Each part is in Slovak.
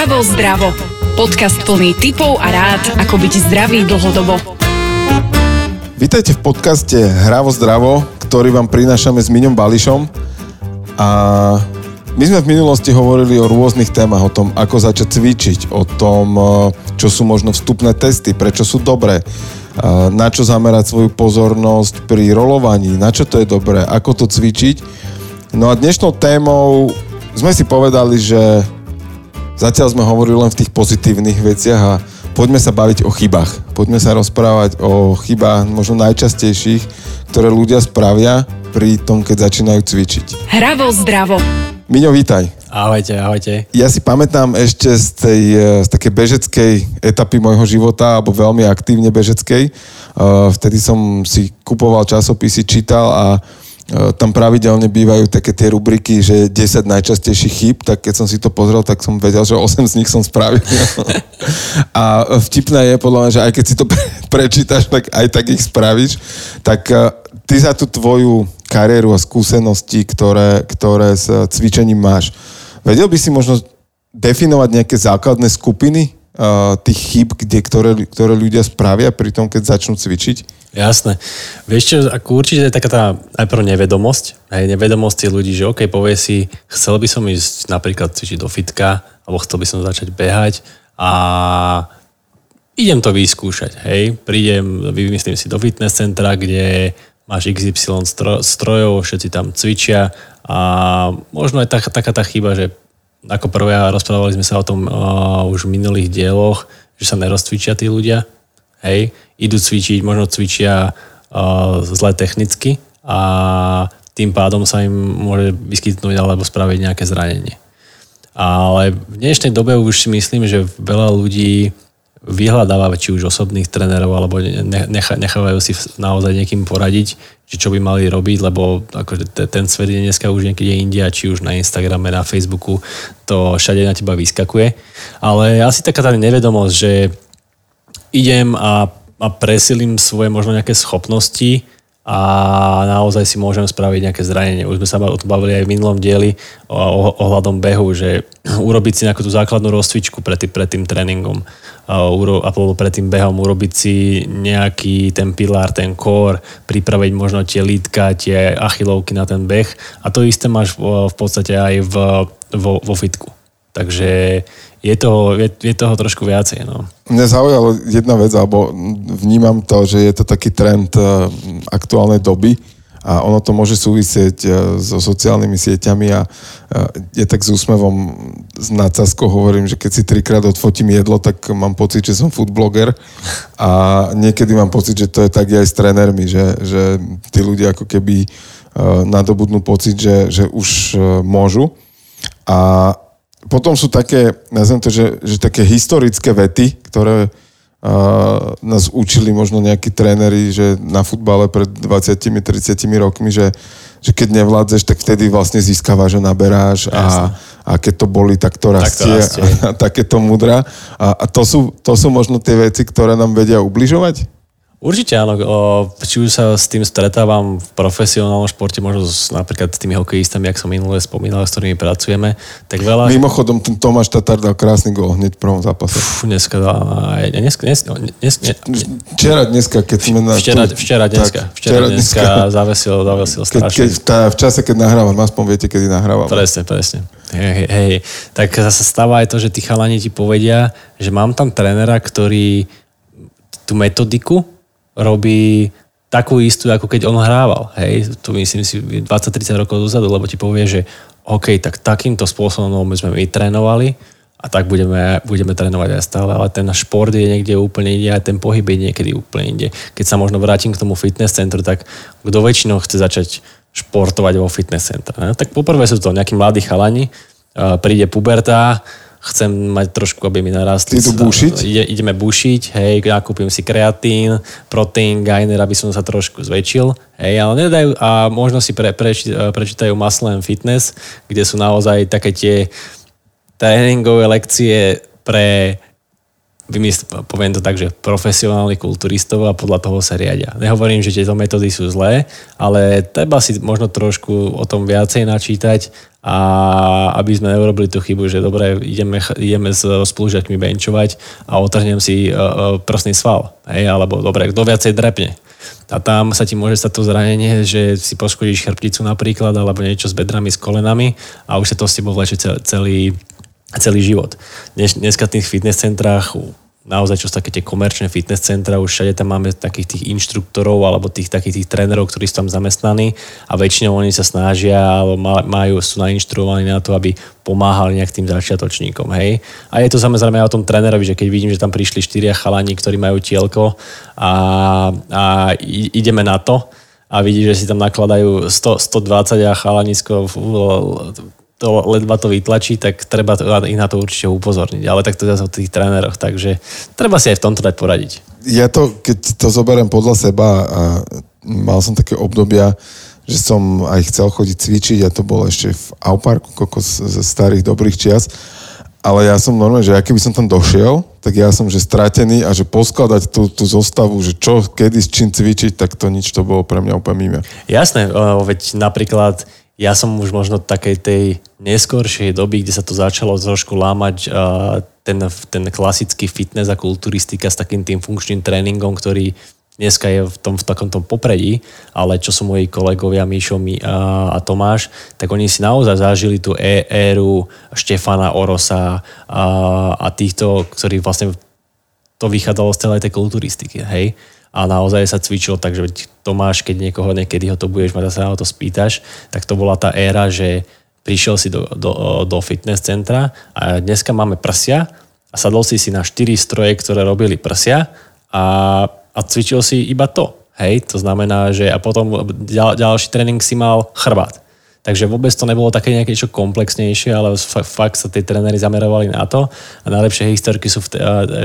Hravo zdravo. Podcast plný tipov a rád, ako byť zdravý dlhodobo. Vítajte v podcaste Hravo zdravo, ktorý vám prinášame s Miňom Bališom. A my sme v minulosti hovorili o rôznych témach, o tom, ako začať cvičiť, o tom, e, čo sú možno vstupné testy, prečo sú dobré, e, na čo zamerať svoju pozornosť pri rolovaní, na čo to je dobré, ako to cvičiť. No a dnešnou témou sme si povedali, že Zatiaľ sme hovorili len v tých pozitívnych veciach a poďme sa baviť o chybách. Poďme sa rozprávať o chybách možno najčastejších, ktoré ľudia spravia pri tom, keď začínajú cvičiť. Hravo zdravo. Miňo, vítaj. Ahojte, ahojte. Ja si pamätám ešte z tej z takej bežeckej etapy môjho života, alebo veľmi aktívne bežeckej. Vtedy som si kupoval časopisy, čítal a E, tam pravidelne bývajú také tie rubriky, že 10 najčastejších chýb, tak keď som si to pozrel, tak som vedel, že 8 z nich som spravil. a vtipné je podľa mňa, že aj keď si to prečítaš, tak aj tak ich spravíš. Tak e, ty za tú tvoju kariéru a skúsenosti, ktoré, ktoré s cvičením máš, vedel by si možno definovať nejaké základné skupiny tých chyb, kde, ktoré, ktoré ľudia spravia pri tom, keď začnú cvičiť? Jasné. Vieš čo, ako určite je taká tá najprv nevedomosť. Hej, nevedomosť je ľudí, že OK, povie si, chcel by som ísť napríklad cvičiť do fitka, alebo chcel by som začať behať a idem to vyskúšať. Hej, prídem, vymyslím si do fitness centra, kde máš XY strojov, všetci tam cvičia a možno aj taká, taká tá chyba, že ako prvé rozprávali sme sa o tom uh, už v minulých dieloch, že sa nerozcvičia tí ľudia, hej, idú cvičiť, možno cvičia uh, zle technicky a tým pádom sa im môže vyskytnúť alebo spraviť nejaké zranenie. Ale v dnešnej dobe už si myslím, že veľa ľudí vyhľadáva či už osobných trénerov alebo nechávajú si naozaj niekým poradiť, že čo by mali robiť, lebo akože ten svet je dneska už niekde India, či už na Instagrame, na Facebooku, to všade na teba vyskakuje. Ale asi taká tá nevedomosť, že idem a, a presilím svoje možno nejaké schopnosti a naozaj si môžem spraviť nejaké zranenie. Už sme sa o tom bavili aj v minulom dieli o, ohľadom behu, že urobiť si nejakú tú základnú rozcvičku pred, tý, pred tým tréningom a pred tým behom, urobiť si nejaký ten pilár, ten core, pripraviť možno tie lítka, tie achilovky na ten beh a to isté máš v, v podstate aj v, vo, vo fitku. Takže je toho, je, je toho trošku viacej. No. Mňa zaujala jedna vec, alebo vnímam to, že je to taký trend eh, aktuálnej doby a ono to môže súvisieť eh, so sociálnymi sieťami a eh, je tak s úsmevom s nadsázkou hovorím, že keď si trikrát odfotím jedlo, tak mám pocit, že som foodbloger a niekedy mám pocit, že to je tak aj s trénermi, že, že tí ľudia ako keby nadobudnú pocit, že, že už môžu a potom sú také, nazvem to, že, že také historické vety, ktoré uh, nás učili možno nejakí tréneri, že na futbale pred 20-30 rokmi, že, že keď nevládzeš, tak vtedy vlastne získavaš a naberáš a, a keď to boli, tak to rastie, tak to rastie. a, a takéto mudra. A, a to, sú, to sú možno tie veci, ktoré nám vedia ubližovať? Určite áno, či už sa s tým stretávam v profesionálnom športe, možno s, napríklad s tými hokejistami, ak som minule spomínal, s ktorými pracujeme, tak veľa... Mimochodom, ten Tomáš Tatar dal krásny gol hneď v prvom zápase. Uf, dneska dal, dneska, dneska, dneska, Včera, dneska, keď sme na... Včera, včera, dneska, tak, včera, dneska, dneska zavesil, zavesil strašne. Keď, keď, tá, v čase, keď nahrávam, aspoň viete, kedy nahrávam. Presne, presne. Hej, hej, tak zase stáva aj to, že tí chalani ti povedia, že mám tam trénera, ktorý tú metodiku, robí takú istú, ako keď on hrával. Hej, to myslím si 20-30 rokov dozadu, lebo ti povie, že OK, tak takýmto spôsobom sme my trénovali a tak budeme, budeme trénovať aj stále, ale ten šport je niekde úplne inde, aj ten pohyb je niekedy úplne inde. Keď sa možno vrátim k tomu fitness centru, tak kto väčšinou chce začať športovať vo fitness centre? Tak poprvé sú to nejakí mladí chalani, príde puberta, chcem mať trošku, aby mi narastli. Tu bušiť? Ide, ideme bušiť, hej, nakúpim si kreatín, proteín, gainer, aby som sa trošku zväčšil, hej, ale nedajú, a možno si pre, preč, prečítajú Muscle Fitness, kde sú naozaj také tie tréningové lekcie pre poviem to tak, že profesionálnych kulturistov a podľa toho sa riadia. Nehovorím, že tieto metódy sú zlé, ale treba si možno trošku o tom viacej načítať a aby sme neurobili tú chybu, že dobre, ideme, ideme s spolužiakmi benchovať a otrhnem si uh, uh, prsný sval, hej, alebo dobre, kto viacej drepne. A tam sa ti môže stať to zranenie, že si poškodíš chrbticu napríklad, alebo niečo s bedrami, s kolenami a už sa to s tebou vleče celý, celý život. Dnes, dneska v tých fitness centrách naozaj čo sú také tie komerčné fitness centra, už všade tam máme takých tých inštruktorov alebo tých takých tých trénerov, ktorí sú tam zamestnaní a väčšinou oni sa snažia alebo majú, sú nainštruovaní na to, aby pomáhali nejak tým začiatočníkom, hej. A je to samozrejme aj o tom trénerovi, že keď vidím, že tam prišli štyria chalani, ktorí majú tielko a, a ideme na to, a vidí, že si tam nakladajú 100, 120 a chalanisko to ledva to vytlačí, tak treba ich na to určite upozorniť. Ale tak to zase o tých tréneroch, takže treba si aj v tomto dať poradiť. Ja to, keď to zoberiem podľa seba a mal som také obdobia, že som aj chcel chodiť cvičiť a to bolo ešte v Auparku, kokos ze starých dobrých čias. Ale ja som normálne, že ja keby som tam došiel, tak ja som že stratený a že poskladať tú, tú zostavu, že čo, kedy, s čím cvičiť, tak to nič, to bolo pre mňa úplne mimo. Jasné, veď napríklad ja som už možno takej tej neskoršej doby, kde sa to začalo trošku lámať ten, ten klasický fitness a kulturistika s takým tým funkčným tréningom, ktorý dneska je v tom v takomto popredí, ale čo sú moji kolegovia Míšo a, a Tomáš, tak oni si naozaj zažili tú é, éru Štefana Orosa a, a týchto, ktorí vlastne to vychádzalo z celej tej kulturistiky, hej a naozaj sa cvičilo tak, že Tomáš, keď niekoho niekedy ho to budeš mať, sa na to spýtaš, tak to bola tá éra, že prišiel si do, do, do fitness centra a dneska máme prsia a sadol si si na 4 stroje, ktoré robili prsia a, a cvičil si iba to. Hej, to znamená, že a potom ďal, ďalší tréning si mal chrbát. Takže vôbec to nebolo také nejaké niečo komplexnejšie, ale fakt sa tí tréneri zamerovali na to. A najlepšie historky sú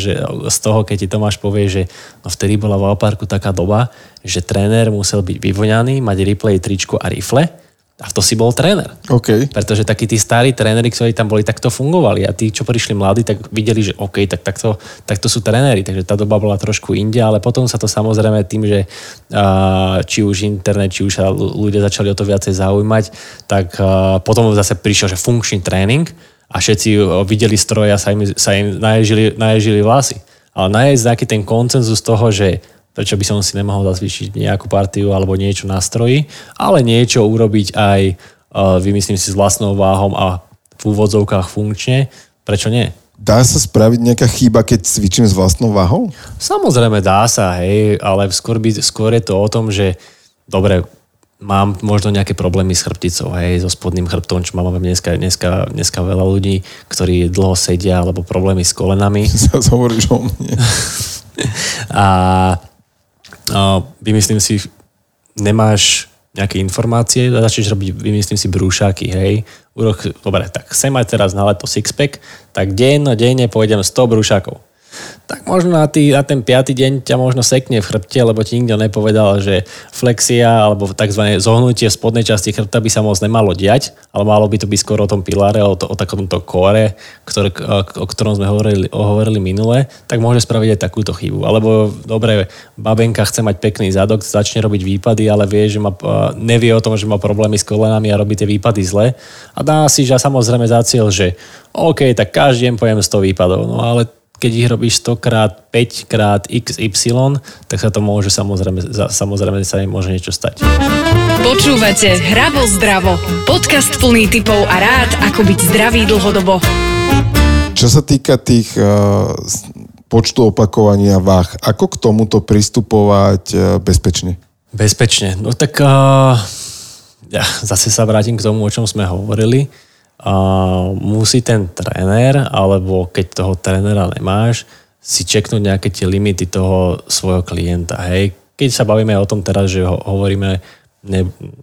že z toho, keď ti Tomáš povie, že no vtedy bola v Alparku taká doba, že tréner musel byť vyvoňaný, mať replay, tričku a rifle a to si bol tréner. Okay. Pretože takí tí starí tréneri, ktorí tam boli, takto fungovali. A tí, čo prišli mladí, tak videli, že OK, tak takto, takto sú tréneri. Takže tá doba bola trošku inde, ale potom sa to samozrejme tým, že uh, či už internet, či už sa ľudia začali o to viacej zaujímať, tak uh, potom zase prišiel, že funkčný tréning a všetci videli stroje a sa im, sa im naježili, naježili vlasy. Ale nájsť nejaký ten koncenzus toho, že prečo by som si nemohol zazvýšiť nejakú partiu alebo niečo na stroji, ale niečo urobiť aj, e, vymyslím si, s vlastnou váhom a v úvodzovkách funkčne, prečo nie? Dá sa spraviť nejaká chyba, keď cvičím s vlastnou váhou? Samozrejme dá sa, hej, ale skôr, by, skôr je to o tom, že dobre, mám možno nejaké problémy s chrbticou, hej, so spodným chrbtom, čo máme dneska, dneska, dneska veľa ľudí, ktorí dlho sedia, alebo problémy s kolenami. Zase hovoríš o mne. a vymyslím si, nemáš nejaké informácie začneš robiť, vymyslím si, brúšaky, hej. Úrok, dobre, tak chcem mať teraz na leto sixpack, tak deň, denne pôjdem 100 brúšakov tak možno na, tý, na ten piatý deň ťa možno sekne v chrbte, lebo ti nikto nepovedal, že flexia alebo tzv. zohnutie spodnej časti chrbta by sa moc nemalo diať, ale malo by to byť skoro o tom piláre, o, to, o takomto kóre, ktoré, o ktorom sme hovorili, hovorili minule, tak môže spraviť aj takúto chybu. Alebo dobre, babenka chce mať pekný zadok, začne robiť výpady, ale vie, že má, nevie o tom, že má problémy s kolenami a robí tie výpady zle a dá si že samozrejme za cieľ, že OK, tak každý deň pojem 100 výpadov, no ale keď ich robíš 100 krát, 5 krát XY, tak sa to môže samozrejme, samozrejme sa im môže niečo stať. Počúvate Hravo zdravo. Podcast plný typov a rád, ako byť zdravý dlhodobo. Čo sa týka tých uh, počtu opakovania váh, ako k tomuto pristupovať uh, bezpečne? Bezpečne. No tak uh, ja zase sa vrátim k tomu, o čom sme hovorili a musí ten tréner, alebo keď toho trénera nemáš, si čeknúť nejaké tie limity toho svojho klienta. Hej. Keď sa bavíme o tom teraz, že ho, hovoríme, ne,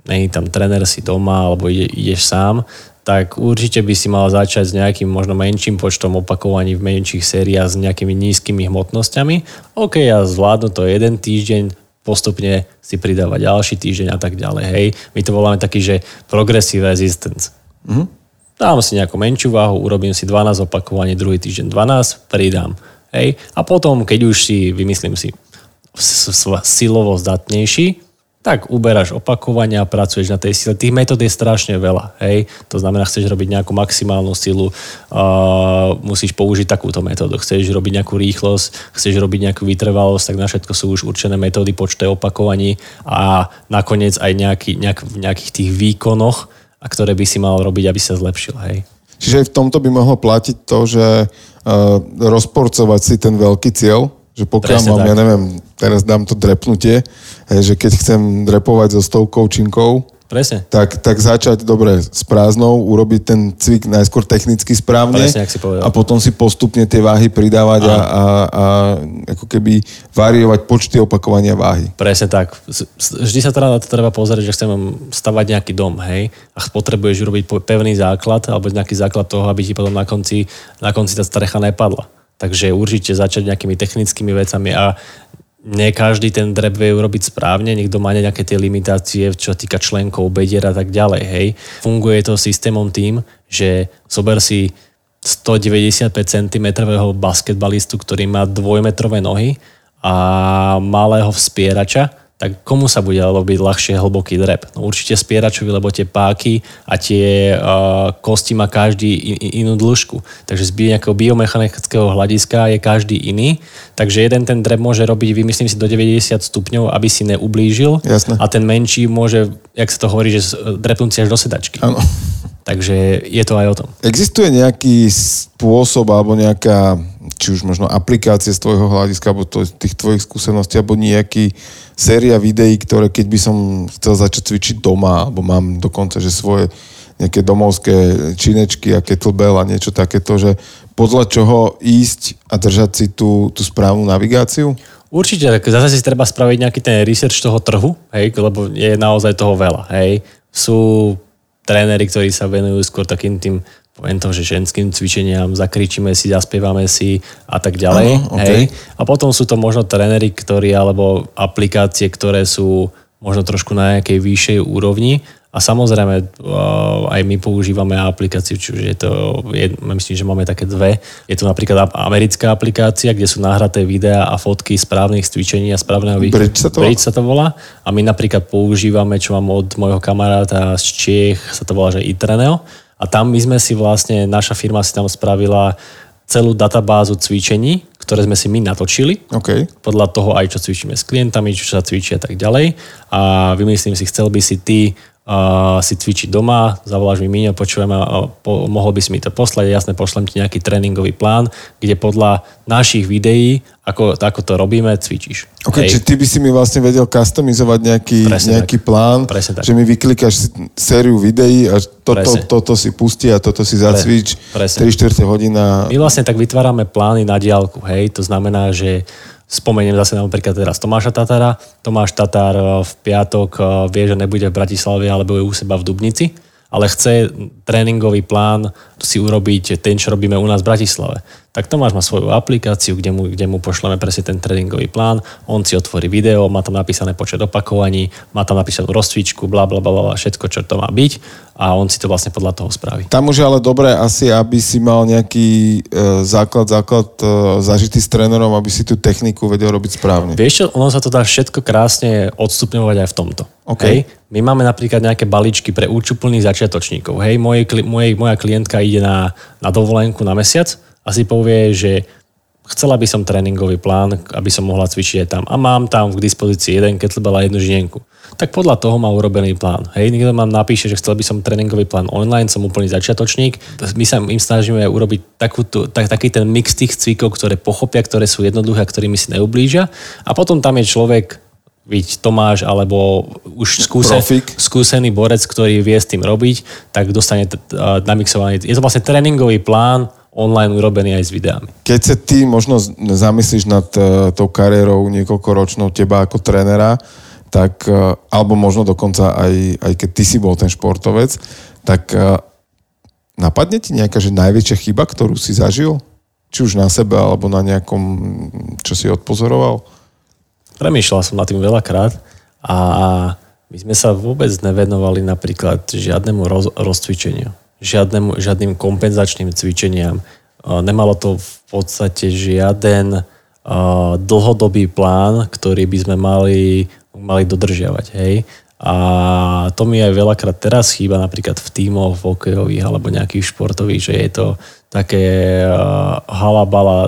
ne tam tréner si doma, alebo ide, ideš sám, tak určite by si mal začať s nejakým možno menším počtom opakovaní v menších sériách s nejakými nízkymi hmotnosťami. OK, ja zvládnu to jeden týždeň, postupne si pridávať ďalší týždeň a tak ďalej. Hej. My to voláme taký, že progressive resistance. Mm-hmm dám si nejakú menšiu váhu, urobím si 12 opakovaní, druhý týždeň 12, pridám. Hej? A potom, keď už si, vymyslím si, silovo zdatnejší, tak uberáš opakovania, pracuješ na tej sile. Tých metód je strašne veľa. Hej? To znamená, chceš robiť nejakú maximálnu silu, uh, musíš použiť takúto metódu. Chceš robiť nejakú rýchlosť, chceš robiť nejakú vytrvalosť, tak na všetko sú už určené metódy, počte opakovaní a nakoniec aj nejaký, nejak, v nejakých tých výkonoch, a ktoré by si mal robiť, aby sa zlepšil. Hej? Čiže aj v tomto by mohlo platiť to, že uh, rozporcovať si ten veľký cieľ, že pokiaľ Presne mám, tak. ja neviem, teraz dám to drepnutie, že keď chcem drepovať so stovkou činkov, Presne. Tak, tak začať dobre s prázdnou, urobiť ten cvik najskôr technicky správne Presne, si a potom si postupne tie váhy pridávať a, a, a ako keby variovať počty opakovania váhy. Presne tak. Vždy sa teda na to treba pozrieť, že chcem stavať nejaký dom, hej, a potrebuješ urobiť pevný základ alebo nejaký základ toho, aby ti potom na konci, na konci tá strecha nepadla. Takže určite začať nejakými technickými vecami a nie každý ten drep vie urobiť správne, niekto má nejaké tie limitácie, čo týka členkov, bedier a tak ďalej, hej. Funguje to systémom tým, že zober si 195 cm basketbalistu, ktorý má dvojmetrové nohy a malého vspierača, tak komu sa bude robiť ľahšie hlboký drep? No určite spieračovi, lebo tie páky a tie uh, kosti má každý in, inú dĺžku. Takže z nejakého biomechanického hľadiska je každý iný. Takže jeden ten drep môže robiť, vymyslím si, do 90 stupňov, aby si neublížil. Jasne. A ten menší môže, jak sa to hovorí, že drepnúť si až do sedačky. Áno. Takže je to aj o tom. Existuje nejaký spôsob alebo nejaká, či už možno aplikácie z tvojho hľadiska, alebo to, tých tvojich skúseností, alebo nejaký séria videí, ktoré keď by som chcel začať cvičiť doma, alebo mám dokonca, že svoje nejaké domovské činečky a kettlebell a niečo takéto, že podľa čoho ísť a držať si tú, tú správnu navigáciu? Určite, tak zase si treba spraviť nejaký ten research toho trhu, hej, lebo je naozaj toho veľa. Hej. Sú tréneri, ktorí sa venujú skôr takým tým poviem to, že ženským cvičeniam, zakričíme si, zaspievame si a tak ďalej. Ano, okay. hej. A potom sú to možno tréneri, ktorí, alebo aplikácie, ktoré sú možno trošku na nejakej vyššej úrovni a samozrejme, eh, aj my používame aplikáciu, čiže je to, je, myslím, že máme také dve. Je to napríklad americká aplikácia, kde sú nahraté videá a fotky správnych cvičení a správneho výkonu. Bridge sa to Bridge sa to volá. A my napríklad používame, čo mám od môjho kamaráta z Čiech, sa to volá, že iTreneo. A tam my sme si vlastne, naša firma si tam spravila celú databázu cvičení, ktoré sme si my natočili. Okay. Podľa toho aj, čo cvičíme s klientami, čo sa cvičí a tak ďalej. A vymyslím si, chcel by si ty uh, si cvičiť doma, zavoláš mi Míňo, počujem a po, mohol by si mi to poslať, jasne pošlem ti nejaký tréningový plán, kde podľa našich videí, ako, ako to robíme, cvičíš. Ok, Hej. čiže ty by si mi vlastne vedel customizovať nejaký, nejaký tak. plán, Presne že mi vyklikáš sériu videí a toto, toto si pustí a toto si zacvič 3 4 hodina. My vlastne tak vytvárame plány na diálku, hej, to znamená, že Spomeniem zase napríklad teraz Tomáša Tatara. Tomáš Tatár eh, v piatok eh, vie, že nebude v Bratislave, alebo je u seba v Dubnici ale chce tréningový plán si urobiť ten, čo robíme u nás v Bratislave. Tak Tomáš má svoju aplikáciu, kde mu, kde mu pošleme presne ten tréningový plán, on si otvorí video, má tam napísané počet opakovaní, má tam napísanú rozcvičku, bla bla bla, všetko, čo to má byť a on si to vlastne podľa toho spraví. Tam už je ale dobré asi, aby si mal nejaký e, základ, základ e, zažitý s trénerom, aby si tú techniku vedel robiť správne. Vieš čo, ono sa to dá všetko krásne odstupňovať aj v tomto. Okay. Hej? My máme napríklad nejaké balíčky pre účuplných začiatočníkov. Hej, moje, moje, moja klientka ide na, na dovolenku na mesiac a si povie, že chcela by som tréningový plán, aby som mohla cvičiť aj tam. A mám tam k dispozícii jeden kettlebell a jednu žienku. Tak podľa toho má urobený plán. Hej, niekto vám napíše, že chcel by som tréningový plán online, som úplný začiatočník. My sa im snažíme urobiť takú, tak, taký ten mix tých cvikov, ktoré pochopia, ktoré sú jednoduché, ktorými si neublížia. A potom tam je človek, byť Tomáš alebo už skúsen, skúsený borec, ktorý vie s tým robiť, tak dostane t- namixovaný. Je to vlastne tréningový plán online urobený aj s videami. Keď sa ty možno zamyslíš nad uh, tou kariérou niekoľkoročnou teba ako trénera, tak, uh, alebo možno dokonca aj, aj keď ty si bol ten športovec, tak uh, napadne ti nejaká že najväčšia chyba, ktorú si zažil? Či už na sebe, alebo na nejakom, čo si odpozoroval? Premýšľal som nad tým veľakrát a my sme sa vôbec nevenovali napríklad žiadnemu roz, rozcvičeniu, žiadnemu, žiadnym kompenzačným cvičeniam. Nemalo to v podstate žiaden dlhodobý plán, ktorý by sme mali mali dodržiavať, hej. A to mi aj veľakrát teraz chýba napríklad v tímoch hokejových alebo nejakých športových, že je to také halabala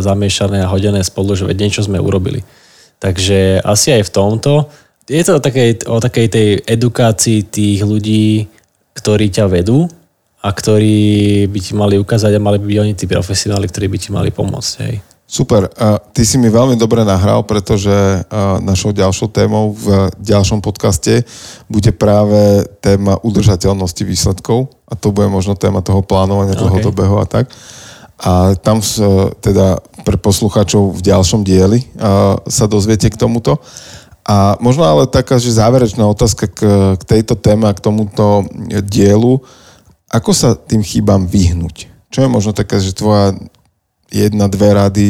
zamiešané a hodené spolu, že niečo sme urobili. Takže asi aj v tomto. Je to o takej, o takej tej edukácii tých ľudí, ktorí ťa vedú a ktorí by ti mali ukázať a mali by byť oni tí profesionáli, ktorí by ti mali pomôcť. Hej. Super. Ty si mi veľmi dobre nahral, pretože našou ďalšou témou v ďalšom podcaste bude práve téma udržateľnosti výsledkov a to bude možno téma toho plánovania okay. dlhodobého a tak. A tam teda pre poslucháčov v ďalšom dieli sa dozviete k tomuto. A možno ale taká, že záverečná otázka k, k tejto téme a k tomuto dielu. Ako sa tým chybám vyhnúť? Čo je možno taká, že tvoja jedna, dve rady,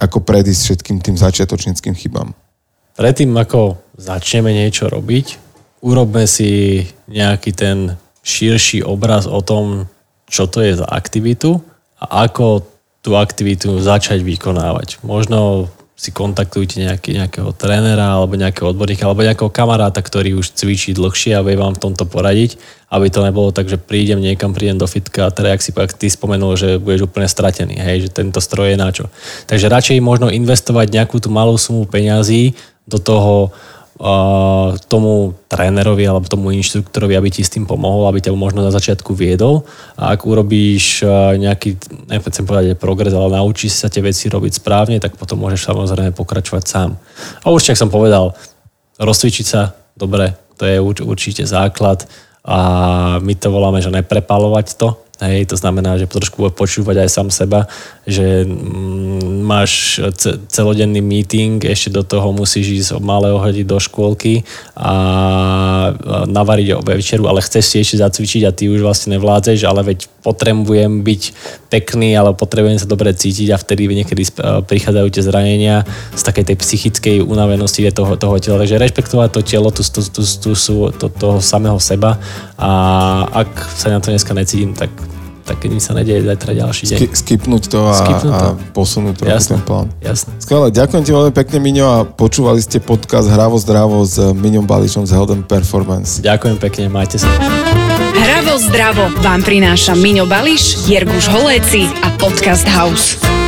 ako predísť všetkým tým začiatočníckým chybám? Predtým, ako začneme niečo robiť, urobme si nejaký ten širší obraz o tom, čo to je za aktivitu a ako tú aktivitu začať vykonávať. Možno si kontaktujte nejaký, nejakého trénera alebo nejakého odborníka alebo nejakého kamaráta, ktorý už cvičí dlhšie a vie vám v tomto poradiť, aby to nebolo tak, že prídem niekam, prídem do fitka a teda, ak si ak ty spomenul, že budeš úplne stratený, hej, že tento stroj je na čo. Takže radšej možno investovať nejakú tú malú sumu peňazí do toho tomu trénerovi alebo tomu inštruktorovi, aby ti s tým pomohol, aby ťa možno na začiatku viedol. A ak urobíš nejaký, nechcem povedať progres, ale naučíš sa tie veci robiť správne, tak potom môžeš samozrejme pokračovať sám. A určite, ak som povedal, rozcvičiť sa, dobre, to je určite základ a my to voláme, že neprepalovať to, Hej, to znamená, že trošku počúvať aj sám seba, že mm, máš celodenný meeting, ešte do toho musíš ísť o malé ohodiť do škôlky a navariť večeru, ale chceš si ešte zacvičiť a ty už vlastne nevládzeš, ale veď potrebujem byť pekný, ale potrebujem sa dobre cítiť a vtedy niekedy prichádzajú tie zranenia z takej tej psychickej unavenosti toho, toho tela. Takže rešpektovať to telo, tú, tú, tú, tú, tú, toho samého seba a ak sa na to dneska necítim, tak tak keď mi sa nedieje zajtra ďalší deň. Sk- skipnúť to a, skipnúť to. a posunúť to jasne, ten plán. Jasne. Skvelé, ďakujem ti veľmi pekne, Miňo, a počúvali ste podcast Hravo zdravo s Miňom Bališom z Health Performance. Ďakujem pekne, majte sa. Hravo zdravo vám prináša Miňo Bališ, Jerguš Holéci a Podcast House.